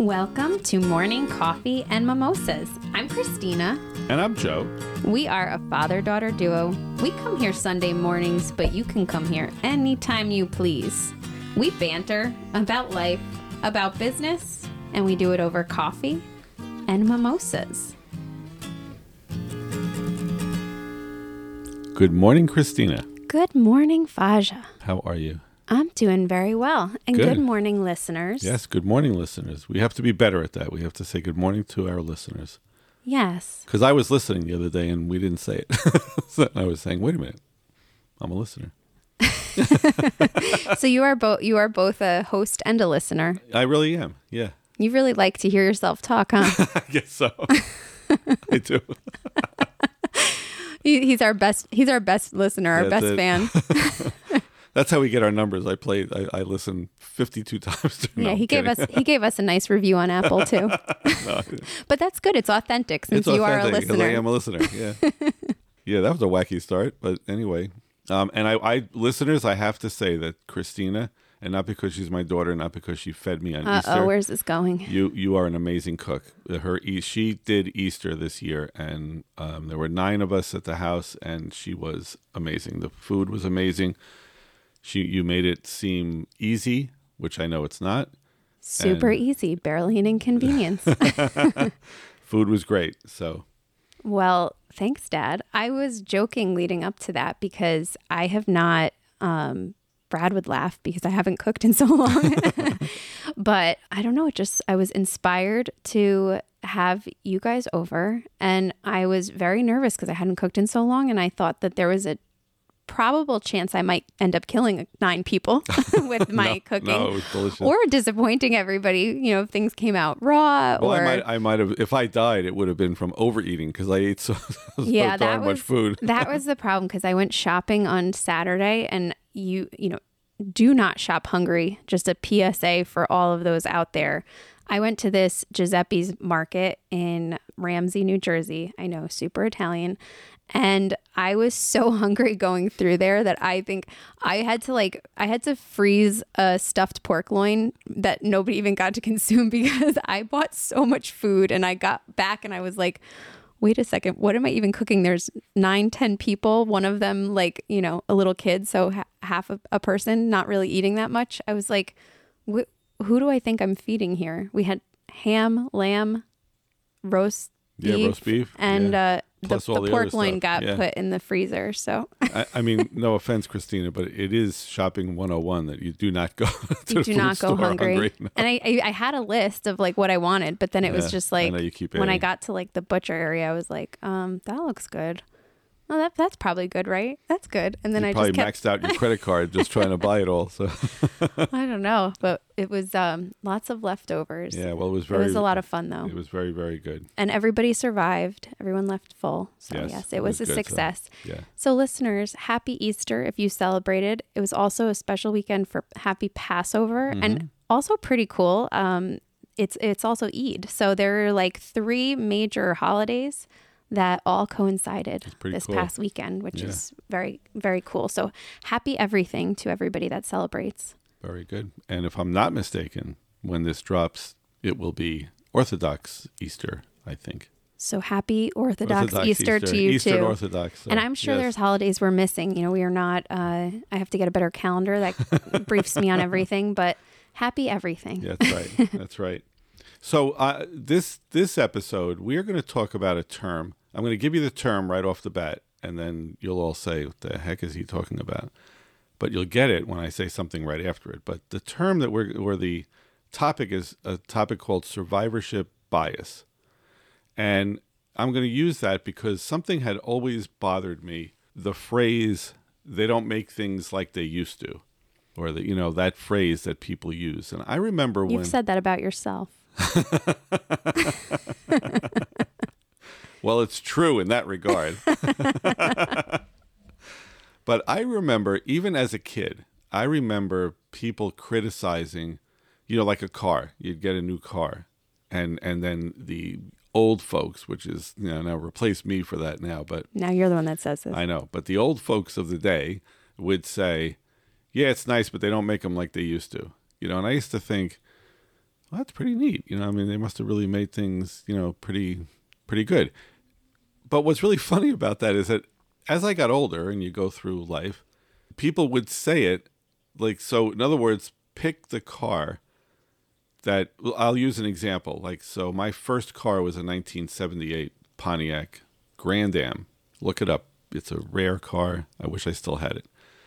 Welcome to Morning Coffee and Mimosas. I'm Christina. And I'm Joe. We are a father daughter duo. We come here Sunday mornings, but you can come here anytime you please. We banter about life, about business, and we do it over coffee and mimosas. Good morning, Christina. Good morning, Faja. How are you? I'm doing very well. And Good. good, morning, listeners. Yes, good morning, listeners. We have to be better at that. We have to say good morning to our listeners. Yes. Because I was listening the other day and we didn't say it. so I was saying, wait a minute, I'm a listener. so you are both you are both a host and a listener. I really am. Yeah, You really like to hear yourself talk, huh? I guess so. I do. He, he's our best. He's our best listener, our That's best it. fan. That's how we get our numbers. I played, I, I listened 52 times. No, yeah, he gave us he gave us a nice review on Apple too. but that's good. It's authentic since It's you are a authentic, listener. I am a listener. Yeah, yeah. That was a wacky start, but anyway. Um, and I, I, listeners, I have to say that Christina, and not because she's my daughter, not because she fed me on Uh Easter. oh, where's this going? you, you are an amazing cook. Her, she did Easter this year, and um, there were nine of us at the house, and she was amazing. The food was amazing. She, you made it seem easy, which I know it's not. Super and- easy, barely an inconvenience. Food was great. So well, thanks, Dad. I was joking leading up to that because I have not. Um, Brad would laugh because I haven't cooked in so long. but I don't know. It just I was inspired to have you guys over, and I was very nervous because I hadn't cooked in so long, and I thought that there was a probable chance I might end up killing nine people with my cooking. no, was delicious. Or disappointing everybody, you know, if things came out raw Well, or I might, I might have. If I died, it would have been from overeating because I ate so, so yeah, darn that much was food. that was the problem because I went shopping on Saturday, and you you know do not shop hungry. Just a PSA for all of those out there. I went to this Giuseppe's Market in Ramsey, New Jersey. I know, super Italian. And I was so hungry going through there that I think I had to like I had to freeze a stuffed pork loin that nobody even got to consume because I bought so much food and I got back and I was like, wait a second, what am I even cooking? There's nine, ten people, one of them like, you know, a little kid, so ha- half a, a person not really eating that much. I was like, wh- who do I think I'm feeding here? We had ham, lamb, roast beef, Yeah, roast beef, and yeah. uh, the, the the pork loin got yeah. put in the freezer. So I, I mean, no offense, Christina, but it is shopping 101 that you do not go. to you do not go store hungry. No. And I, I, I had a list of like what I wanted, but then it was just like keep when I got to like the butcher area, I was like, um, that looks good. Oh, that that's probably good, right? That's good. And then you I probably just kept maxed out your credit card just trying to buy it all. So I don't know, but it was um lots of leftovers. yeah, well, it was very. it was a lot of fun though. It was very very good. and everybody survived. Everyone left full. So Yes, yes, it it was, was a good, so- success. Yeah. So listeners, happy Easter if you celebrated. It was also a special weekend for happy Passover Mm-hmm. and also pretty cool. Um it's it's also Eid. So there are like three major holidays that all coincided this cool. past weekend, which Yeah. is very very cool. So happy everything to everybody that celebrates. Very good. And if I'm not mistaken, when this drops, it will be Orthodox Easter, I think. So happy Orthodox, Easter, to you Eastern too. Orthodox. so, And I'm sure yes. there's holidays we're missing. You know, we are not. Uh, I have to get a better calendar that briefs me on everything. But happy everything. Yeah, that's right. That's right. So uh, this this episode, we are going to talk about a term. I'm going to give you the term right off the bat, and then you'll all say, "What the heck is he talking about?" But you'll get it when I say something right after it. But the term that we're or the topic is a topic called survivorship bias, and I'm going to use that because something had always bothered me. The phrase "they don't make things like they used to." Or the, you know that phrase that people use, and I remember when. You've said that about yourself. Well, it's true in that regard. but I remember, even as a kid, I remember people criticizing, you know, like a car. You'd get a new car, and and then the old folks, which is you know now replace me for that now, but Now you're the one that says this. I know. But the old folks of the day would say, "Yeah, it's nice, but they don't make them like they used to." You know, and I used to think, well, that's pretty neat. You know, I mean, they must have really made things, you know, pretty, pretty good. But what's really funny about that is that as I got older and you go through life, people would say it like, so in other words, pick the car that I'll use an example. Like, so my first car was a 1978 Pontiac Grand Am. Look it up. It's a rare car. I wish I still had it.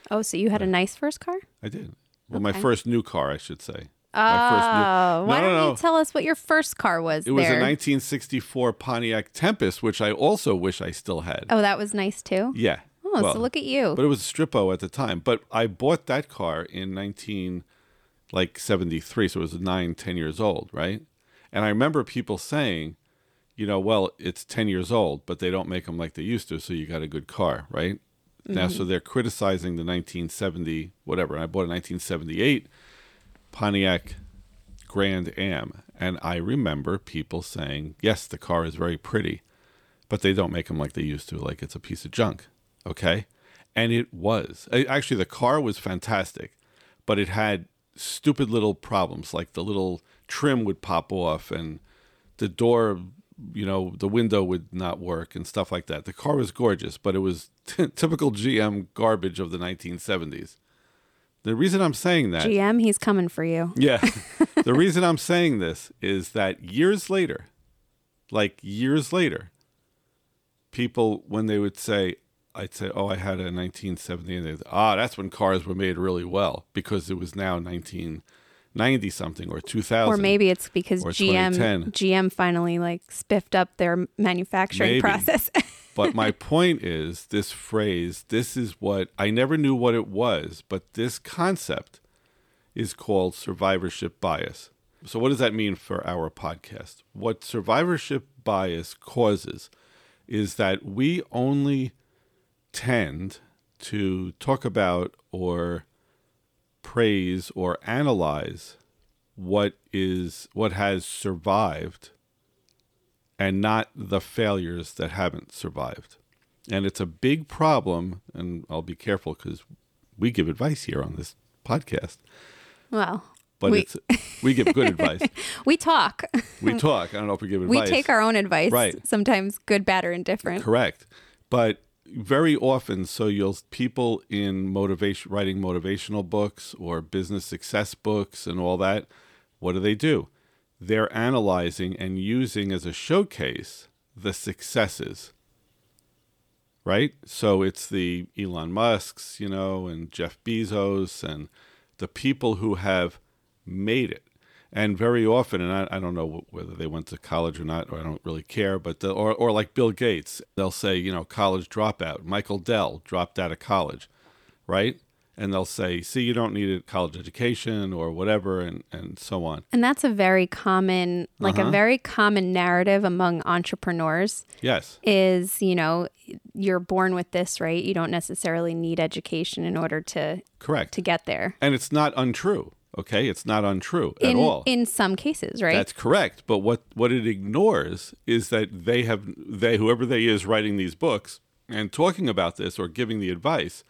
Oh, so you had a nice first car? I did. Well, my first new car, I should say. Oh, first why no, don't no, no. you tell us what your first car was It was a 1964 Pontiac Tempest, which I also wish I still had. oh, that was nice too. Yeah. Oh, Well, so look at you. But it was a Strippo at the time. But I bought that car in 19 like 73, so it was nine, 10 years old, right? And I remember people saying, you know, well, it's 10 years old, but they don't make them like they used to, so you got a good car, right? Now, so mm-hmm. they're criticizing the 1970, whatever. And I bought a 1978 Pontiac Grand Am. And I remember people saying, yes, the car is very pretty, but they don't make them like they used to, like it's a piece of junk. Okay. And it was. Actually, the car was fantastic, but it had stupid little problems. Like the little trim would pop off and the door, you know, the window would not work and stuff like that. The car was gorgeous, but it was typical GM garbage of the 1970s. The reason I'm saying that. GM, he's coming for you. Yeah. the reason I'm saying this is that years later, like years later, people, when they would say, I'd say, oh, I had a 1970, and they'd ah, that's when cars were made really well because it was now 1990 something or 2000. Or maybe it's because GM GM finally like spiffed up their manufacturing Maybe. process. but my point is this phrase, this is what I never knew what it was, but this concept is called survivorship bias. So, what does that mean for our podcast? What survivorship bias causes is that we only tend to talk about or praise or analyze what is what has survived and not the failures that haven't survived. And it's a big problem, and I'll be careful because we give advice here on this podcast, well, but we it's we give good advice. we talk. We talk. I don't know if we give advice. we take our own advice. Right. Sometimes good, bad, or indifferent. correct, but very often, so you'll people in motivation writing motivational books or business success books and all that. What do they do? They're analyzing and using as a showcase the successes right? So it's the Elon Musks, you know, and Jeff Bezos and the people who have made it. And very often, and I, I don't know whether they went to college or not, or I don't really care, but the, or or like Bill Gates, they'll say, you know, college dropout. Michael Dell dropped out of college, right? And they'll say, see, you don't need a college education or whatever, and and so on. And that's a very common, like Uh-huh. a very common narrative among entrepreneurs Yes, is, you know, you're born with this, right? You don't necessarily need education in order to correct. to get there. And it's not untrue. Okay, it's not untrue at in all. in some cases, right? That's correct. But what what it ignores is that they have they whoever they is writing these books and talking about this or giving the advice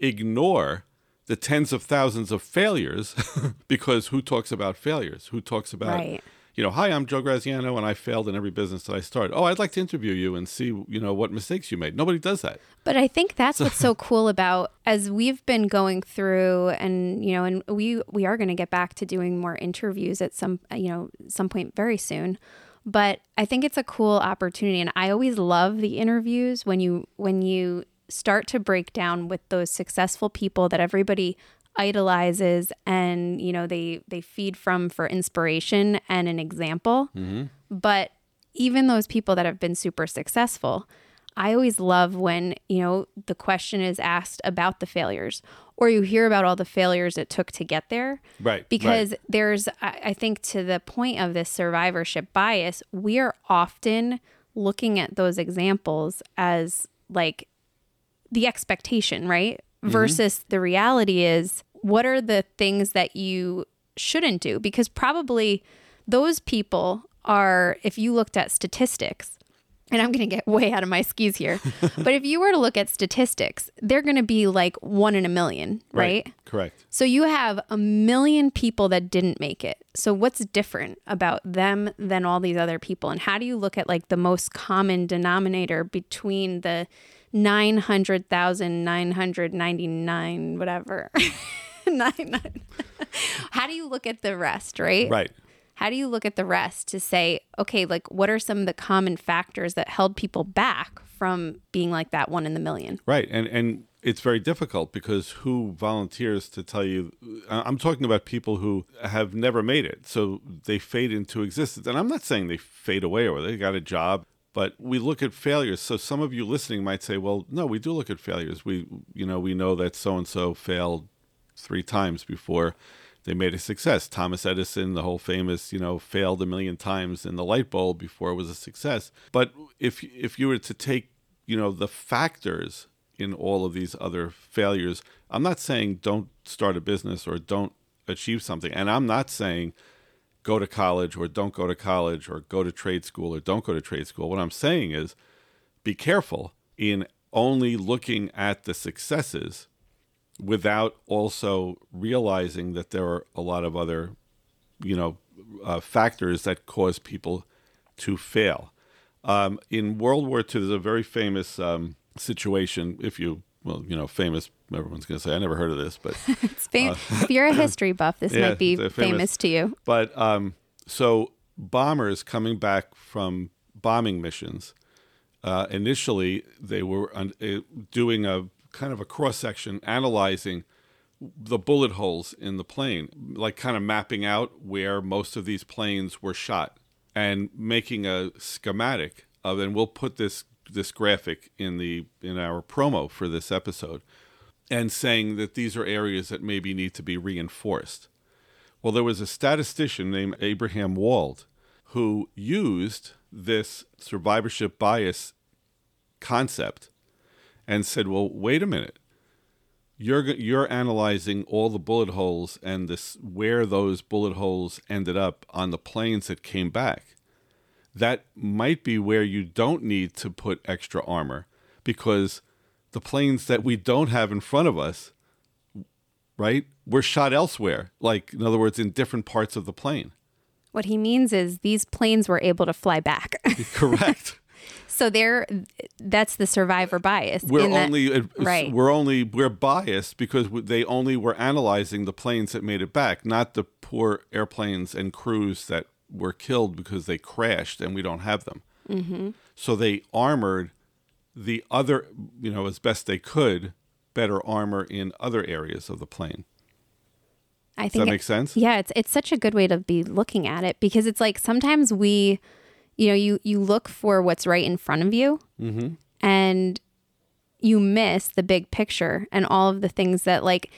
ignore the tens of thousands of failures because who talks about failures? Who talks about Right. you know, hi, I'm Joe Graziano and I failed in every business that I started. Oh, I'd like to interview you and see, you know, what mistakes you made. Nobody does that. But I think that's what's so cool about as we've been going through and you know and we we are going to get back to doing more interviews at some you know some point very soon. But I think it's a cool opportunity and I always love the interviews when you when you start to break down with those successful people that everybody idolizes and you know they they feed from for inspiration and an example. Mm-hmm. But even those people that have been super successful, I always love when, you know, the question is asked about the failures or you hear about all the failures it took to get there. Right, Because there's, I I think, to the point of this survivorship bias, we are often looking at those examples as like the expectation, right? Mm-hmm. Versus the reality is what are the things that you shouldn't do? Because probably those people are, if you looked at statistics, and I'm going to get way out of my skis here, but if you were to look at statistics, they're going to be like one in a million, right? Correct. So you have a million people that didn't make it. So what's different about them than all these other people? And how do you look at like the most common denominator between the 900,999 whatever? nine, nine. how do you look at the rest, right? Right. How do you look at the rest to say, okay, like what are some of the common factors that held people back from being like that one in the million? Right. And and it's very difficult because who volunteers to tell you I'm talking about people who have never made it. So they fade into existence. And I'm not saying they fade away or they got a job, but we look at failures. So some of you listening might say, "Well, no, we do look at failures. We you know, we know that so and so failed 3 times before they made a success. Thomas Edison, the whole famous, you know, failed a million times in the light bulb before it was a success. But if if you were to take, you know, the factors in all of these other failures, I'm not saying don't start a business or don't achieve something. And I'm not saying go to college or don't go to college or go to trade school or don't go to trade school. What I'm saying is be careful in only looking at the successes without also realizing that there are a lot of other, you know, uh, factors that cause people to fail. Um, in World War II, there's a very famous um, situation. If you, well, you know, famous. Everyone's going to say, "I never heard of this," but fam- if you're a history buff, this yeah, might be famous. famous. to you. But um, so bombers coming back from bombing missions, uh, initially they were un- uh, doing a kind of a cross section, analyzing the bullet holes in the plane, like kind of mapping out where most of these planes were shot, and making a schematic of. And we'll put this this graphic in the in our promo for this episode, and saying that these are areas that maybe need to be reinforced. Well, there was a statistician named Abraham Wald who used this survivorship bias concept and said, "Well, wait a minute. You're you're analyzing all the bullet holes and this where those bullet holes ended up on the planes that came back. That might be where you don't need to put extra armor because the planes that we don't have in front of us, right, were shot elsewhere. Like in other words, in different parts of the plane. What he means is these planes were able to fly back. Correct." so they're that's the survivor bias. we're in that- only uh, right. we're only we're biased because they only were analyzing the planes that made it back not the poor airplanes and crews that were killed because they crashed and we don't have them Mm-hmm. so they armored the other you know as best they could better armor in other areas of the plane I does think that it- make sense Yeah, it's it's such a good way to be looking at it because it's like sometimes we, you know, you you look for what's right in front of you, mm-hmm. and you miss the big picture and all of the things that like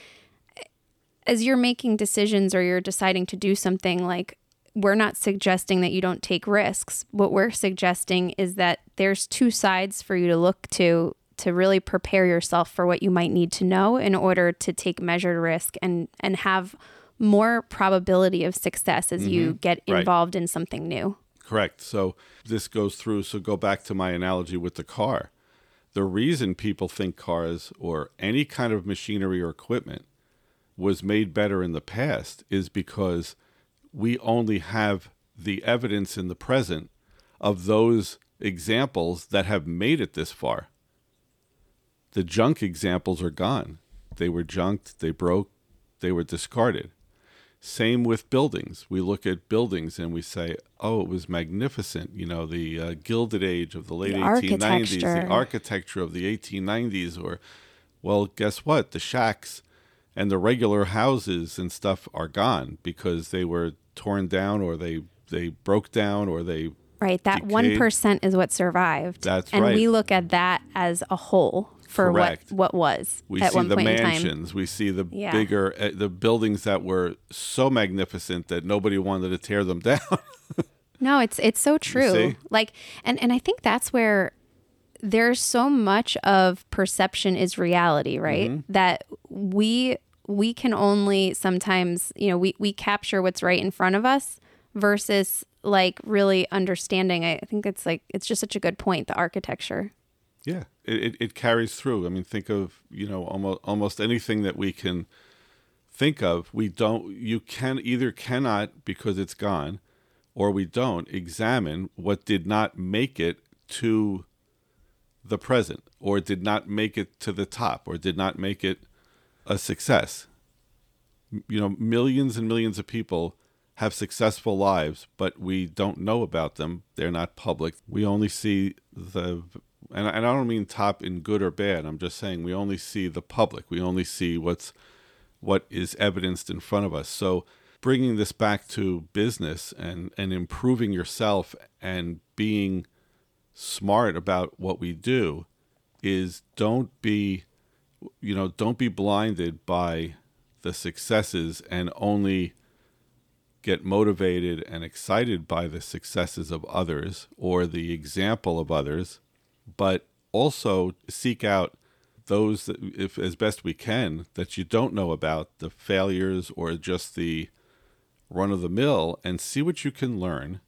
as you're making decisions or you're deciding to do something like we're not suggesting that you don't take risks what we're suggesting is that there's two sides for you to look to to really prepare yourself for what you might need to know in order to take measured risk and and have more probability of success as you mm-hmm. get Right. involved in something new Correct. So this goes through. So go back to my analogy with the car. The reason people think cars or any kind of machinery or equipment was made better in the past is because we only have the evidence in the present of those examples that have made it this far. The junk examples are gone. They were junked, they broke, they were discarded. Same with buildings. We look at buildings and we say, "Oh, it was magnificent." You know, the uh, Gilded Age of the late The 1890s, the architecture of the 1890s. Or, well, guess what? The shacks and the regular houses and stuff are gone because they were torn down, or they they broke down, or they Right. That one percent is what survived. That's and right. we look at that as a whole for Correct. what what was We at see one the point in time. mansions. We see the Yeah. bigger, uh, the buildings that were so magnificent that nobody wanted to tear them down. No, it's it's so true. Like and and I think that's where there's so much of perception is reality, right? Mm-hmm. That we we can only sometimes, you know, we we capture what's right in front of us, versus like really understanding. I think it's like it's just such a good point. The architecture. Yeah, it, it, carries through. I mean, think of you know almost almost anything that we can think of. We don't. You can either cannot because it's gone, or we don't examine what did not make it to the present, or did not make it to the top, or did not make it a success. You know, millions and millions of people have successful lives, but we don't know about them. They're not public. We only see the and I, don't mean top in good or bad. I'm just saying we only see the public. We only see what's what is evidenced in front of us. So bringing this back to business and and improving yourself and being smart about what we do is don't be you know don't be blinded by the successes and only get motivated and excited by the successes of others or the example of others but also seek out those that, if as best we can that you don't know about the failures or just the run of the mill and see what you can learn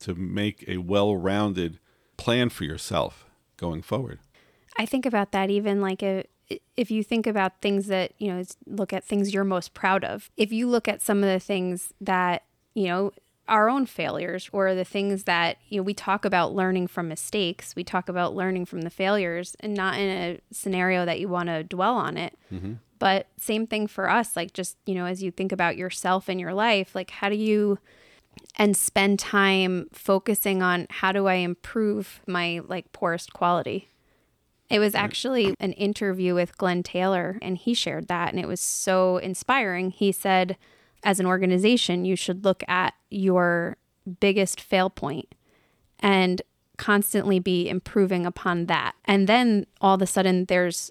to make a well-rounded plan for yourself going forward. I think about that even like a if you think about things that, you know, look at things you're most proud of. If you look at some of the things that, you know, our own failures or the things that you know we talk about learning from mistakes we talk about learning from the failures and not in a scenario that you want to dwell on it mm-hmm. but same thing for us like just you know as you think about yourself and your life like how do you and spend time focusing on how do i improve my like poorest quality it was actually an interview with Glenn Taylor, and he shared that, and it was so inspiring. He said, as an organization, you should look at your biggest fail point and constantly be improving upon that. And then all of a sudden, there's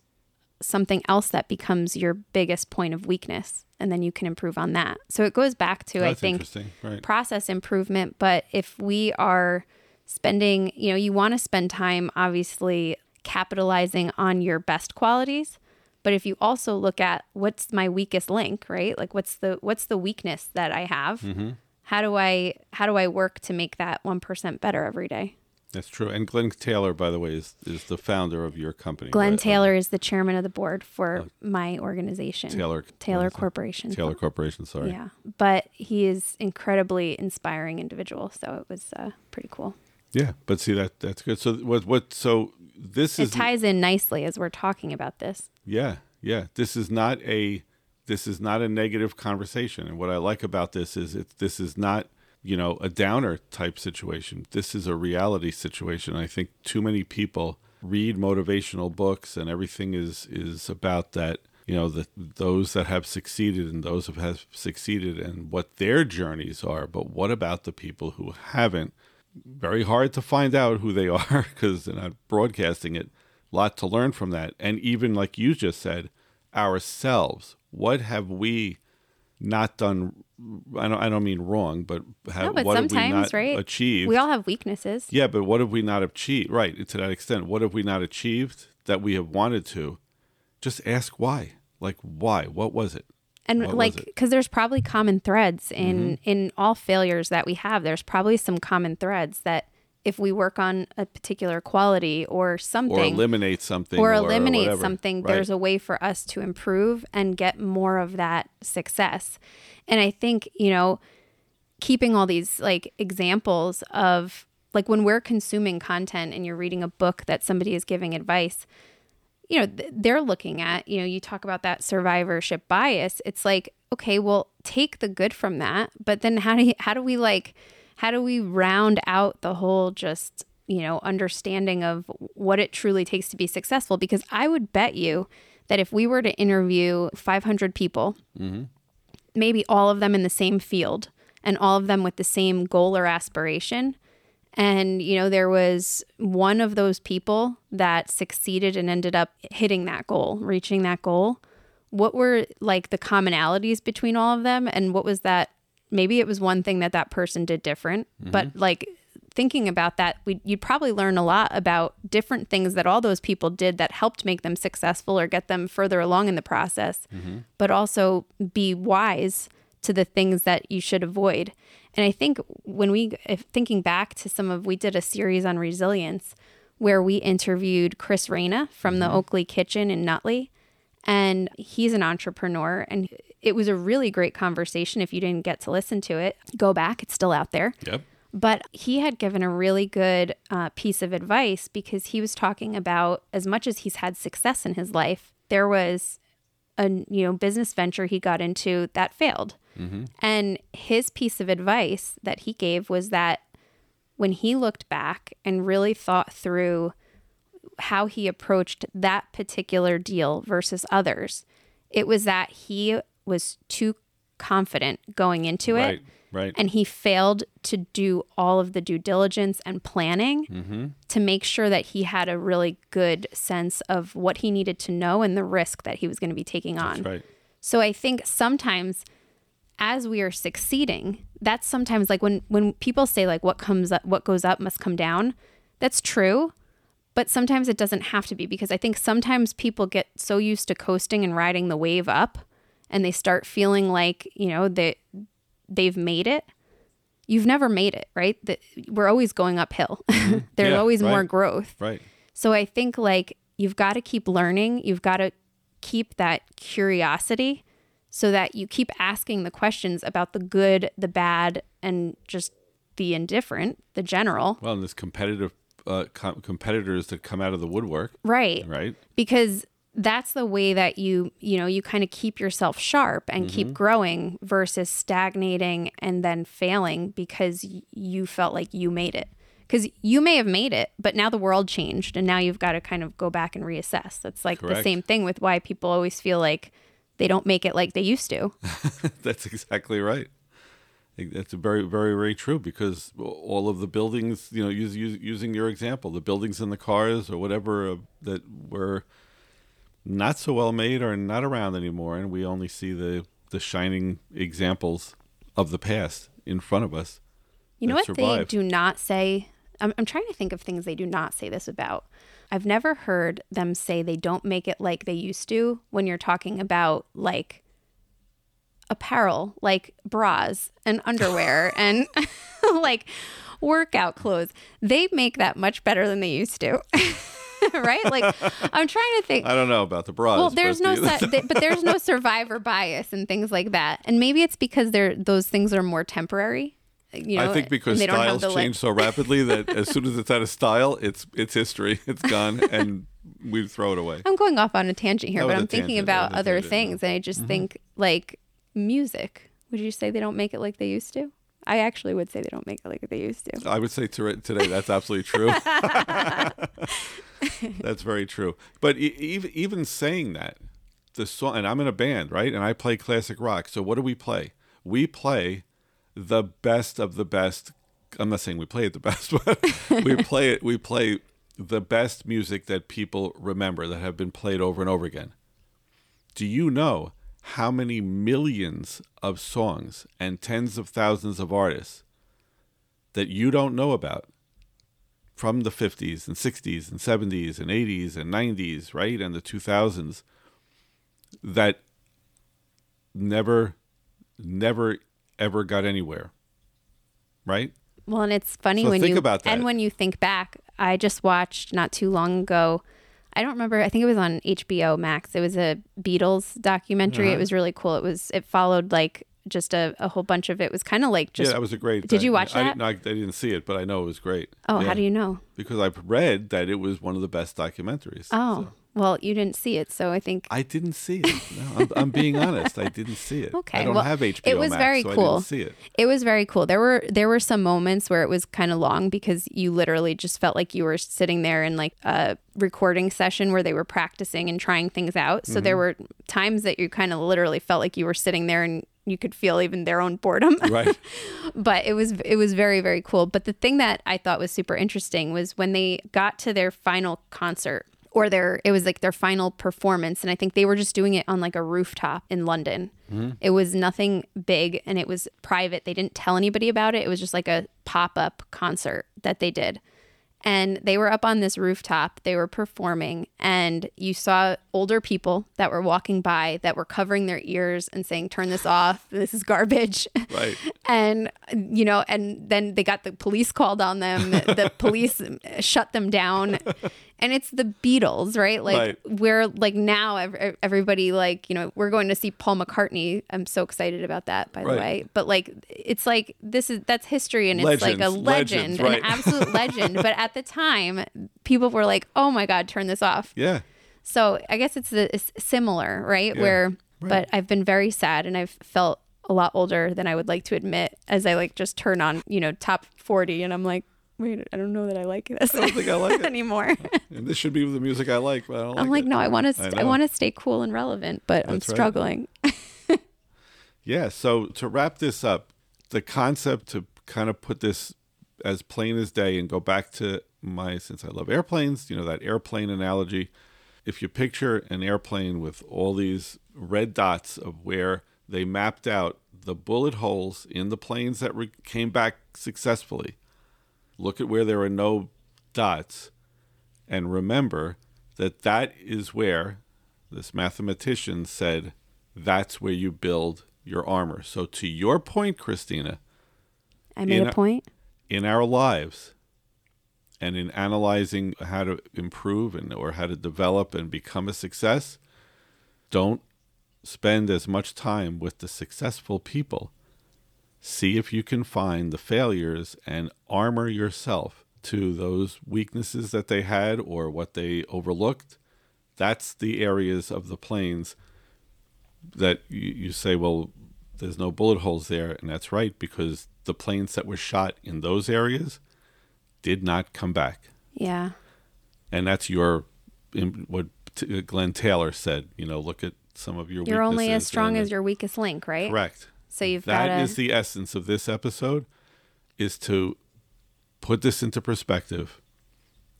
something else that becomes your biggest point of weakness. And then you can improve on that. So it goes back to, That's I think, right. process improvement. But if we are spending, you know, you want to spend time obviously capitalizing on your best qualities but if you also look at what's my weakest link, right? Like what's the what's the weakness that I have? Mm-hmm. How do I how do I work to make that 1% better every day? That's true. And Glenn Taylor, by the way, is, is the founder of your company. Glenn right? Taylor is the chairman of the board for uh, my organization. Taylor Taylor Corporation. Taylor Corporation, sorry. Yeah. But he is incredibly inspiring individual, so it was uh, pretty cool. Yeah, but see that that's good. So what what so this is It ties in nicely as we're talking about this. Yeah, yeah. This is not a this is not a negative conversation, and what I like about this is it this is not you know a downer type situation. This is a reality situation. I think too many people read motivational books, and everything is is about that. You know, the those that have succeeded and those who have succeeded and what their journeys are. But what about the people who haven't? Very hard to find out who they are because they're not broadcasting it A lot to learn from that. And even like you just said, ourselves, what have we not done? I don't, I don't mean wrong, but, have, no, but what have we not right? achieved? We all have weaknesses. Yeah, but what have we not achieved? Right, to that extent, what have we not achieved that we have wanted to? Just ask why. Like, why? What was it? And what like because there's probably common threads in mm-hmm. in all failures that we have there's probably some common threads that if we work on a particular quality or something or eliminate something or, or eliminate or something right. there's a way for us to improve and get more of that success and i think you know keeping all these like examples of like when we're consuming content and you're reading a book that somebody is giving advice you know they're looking at you know you talk about that survivorship bias it's like okay well take the good from that but then how do you, how do we like how do we round out the whole just you know understanding of what it truly takes to be successful because i would bet you that if we were to interview 500 people mm-hmm. maybe all of them in the same field and all of them with the same goal or aspiration and you know there was one of those people that succeeded and ended up hitting that goal reaching that goal what were like the commonalities between all of them and what was that maybe it was one thing that that person did different, mm-hmm. but like thinking about that, we, you'd probably learn a lot about different things that all those people did that helped make them successful or get them further along in the process, mm-hmm. but also be wise to the things that you should avoid. And I think when we, if thinking back to some of, we did a series on resilience where we interviewed Chris Reyna from the Oakley Kitchen in Nutley. And he's an entrepreneur. And it was a really great conversation. If you didn't get to listen to it, go back, it's still out there. Yep. But he had given a really good uh, piece of advice because he was talking about as much as he's had success in his life, there was a you know business venture he got into that failed. And his piece of advice that he gave was that when he looked back and really thought through how he approached that particular deal versus others, it was that he was too confident going into it Right. Right. and he failed to do all of the due diligence and planning Mm-hmm. to make sure that he had a really good sense of what he needed to know and the risk that he was going to be taking on. Right. So I think sometimes as we are succeeding, that's sometimes like when when people say like what comes up what goes up must come down. That's true. But sometimes it doesn't have to be because I think sometimes people get so used to coasting and riding the wave up and they start feeling like, you know, they they've made it. You've never made it, right? That we're always going uphill. Mm-hmm. There's Yeah, always more growth. Right. So I think like you've got to keep learning. You've got to keep that curiosity so that you keep asking the questions about the good, the bad, and just the indifferent, the general. Well, and there's competitive uh, com- competitors that come out of the woodwork, Right. right? Because that's the way that you, you know, you kind of keep yourself sharp and keep growing versus stagnating and then failing because y- you felt like you made it. Because you may have made it, but now the world changed and now you've got to kind of go back and reassess. That's like the same thing with why people always feel like they don't make it like they used to. That's exactly right. That's very, very, very true because all of the buildings, you know, use, use, using your example, the buildings and the cars or whatever uh, that were not so well made are not around anymore, and we only see the the shining examples of the past in front of us. You know what they do not say? I'm, I'm trying to think of things they do not say this about. I've never heard them say they don't make it like they used to when you're talking about like apparel, like bras and underwear and like workout clothes. They make that much better than they used to. right? Like I'm trying to think I don't know about the bras. well, there's no, su- th- but there's no survivor bias and things like that. And maybe it's because they're those things are more temporary. You know, I think because they don't have styles like- change so rapidly that as soon as it's out of style, it's it's history. It's gone, and we throw it away. I'm going off on a tangent here, That but I'm thinking tangent, about other tangent. Mm-hmm. things, and I just think like music. Would you say they don't make it like they used to? I actually would say they don't make it like they used to. I would say to, today that's absolutely true. that's very true. But even even saying that, the song, and I'm in a band, right? And I play classic rock. So what do we play? We play the best of the best. I'm not saying we play it the best, but we play it. We play the best music that people remember that have been played over and over again. Do you know how many millions of songs and tens of thousands of artists that you don't know about from the 50s and 60s and 70s and 80s and 90s, right? And the 2000s that never, never, ever got anywhere, right? Well, and it's funny So when think you about that. and when you think back. I just watched not too long ago. I don't remember. I think it was on HBO Max. It was a Beatles documentary. Uh-huh. It was really cool. It was. It followed like just a, a whole bunch of it. Was kind of like just. yeah, that was a great. Did you watch I, that? didn't, I, I didn't see it, but I know it was great. oh, Yeah. how do you know? Because I've read that it was one of the best documentaries. Oh, So- well, you didn't see it, so I think I didn't see it. No, I'm, I'm being honest. I didn't see it. Okay, I don't well, have HBO it was Max, very so I cool. didn't see it. It was very cool. There were there were some moments where it was kind of long because you literally just felt like you were sitting there in like a recording session where they were practicing and trying things out. So Mm-hmm. there were times that you kind of literally felt like you were sitting there and you could feel even their own boredom. Right. but it was it was very very cool. But the thing that I thought was super interesting was when they got to their final concert or their it was like their final performance and I think they were just doing it on like a rooftop in London. Mm-hmm. It was nothing big and it was private. They didn't tell anybody about it. It was just like a pop-up concert that they did. and they were up on this rooftop. They were performing, and you saw older people that were walking by that were covering their ears and saying, "Turn this off. This is garbage." Right. and you know, and then they got the police called on them. the police shut them down. And it's the Beatles, right? Like Right. we're like now everybody like, you know, we're going to see Paul McCartney. I'm so excited about that by the way. But like it's like this is that's history and it's like a legend, legends, right. an absolute legend. But at the time, people were like, "Oh my god, turn this off." Yeah. So I guess it's, the, it's similar, right? Yeah, Where, right. but I've been very sad and I've felt a lot older than I would like to admit as I like just turn on, you know, top 40 and I'm like, wait, I don't know that I like this I don't think I like it. anymore. And this should be the music I like, but I don't I'm like, it. no, I want I to, know. I, want to stay cool and relevant, but I'm That's right. struggling. Yeah. So to wrap this up, the concept to kind of put this as plain as day and go back to my, since I love airplanes, you know, that airplane analogy. If you picture an airplane with all these red dots of where they mapped out the bullet holes in the planes that re- came back successfully, look at where there are no dots and remember that that is where this mathematician said that's where you build your armor. So to your point, Christina, I made a a- point. in our lives and in analyzing how to improve and or how to develop and become a success, don't spend as much time with the successful people. See if you can find the failures and armor yourself to those weaknesses that they had or what they overlooked. That's the areas of the planes that you, you say, well, there's no bullet holes there. And that's right, because the planes that were shot in those areas did not come back. Yeah. And that's your, what Glenn Taylor said, you know, look at some of your You're only as strong as your weakest link, right? Correct. So you've gotta... is the essence of this episode is to put this into perspective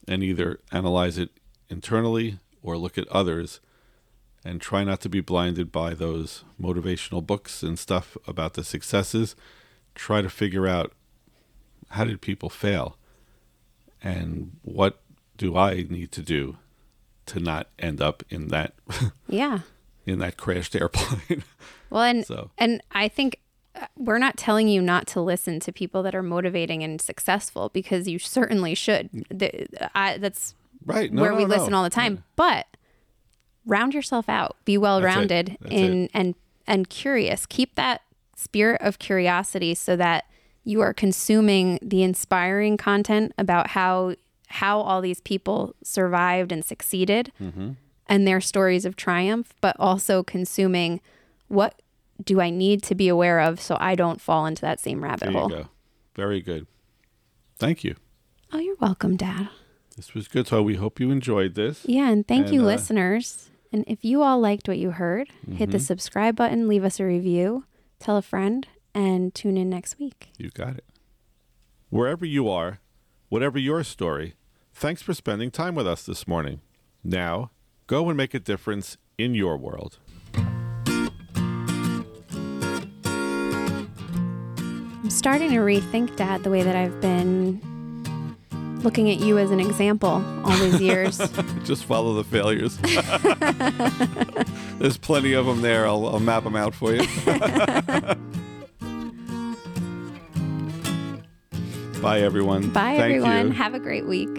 and either analyze it internally or look at others and try not to be blinded by those motivational books and stuff about the successes. Try to figure out how did people fail and what do I need to do to not end up in that yeah. in that crashed airplane. Well, and So- and I think uh, we're not telling you not to listen to people that are motivating and successful because you certainly should. The, I, that's right. No, where no, we no. listen all the time. But round yourself out. Be well rounded in and and curious. Keep that spirit of curiosity so that you are consuming the inspiring content about how how all these people survived and succeeded Mm-hmm. And their stories of triumph, but also consuming what do I need to be aware of so I don't fall into that same rabbit There you hole. go. Very good. Thank you. Oh, you're welcome, Dad. This was good. So we hope you enjoyed this. Yeah, and thank you, uh, listeners. And if you all liked what you heard, hit Mm-hmm. the subscribe button, leave us a review, tell a friend, and tune in next week. You got it. Wherever you are, whatever your story, thanks for spending time with us this morning. Now, go and make a difference in your world. I'm starting to rethink, Dad, the way that I've been looking at you as an example all these years. Just follow the failures. There's plenty of them there. I'll, I'll map them out for you. Bye, everyone. Bye, Thank everyone. You. Have a great week.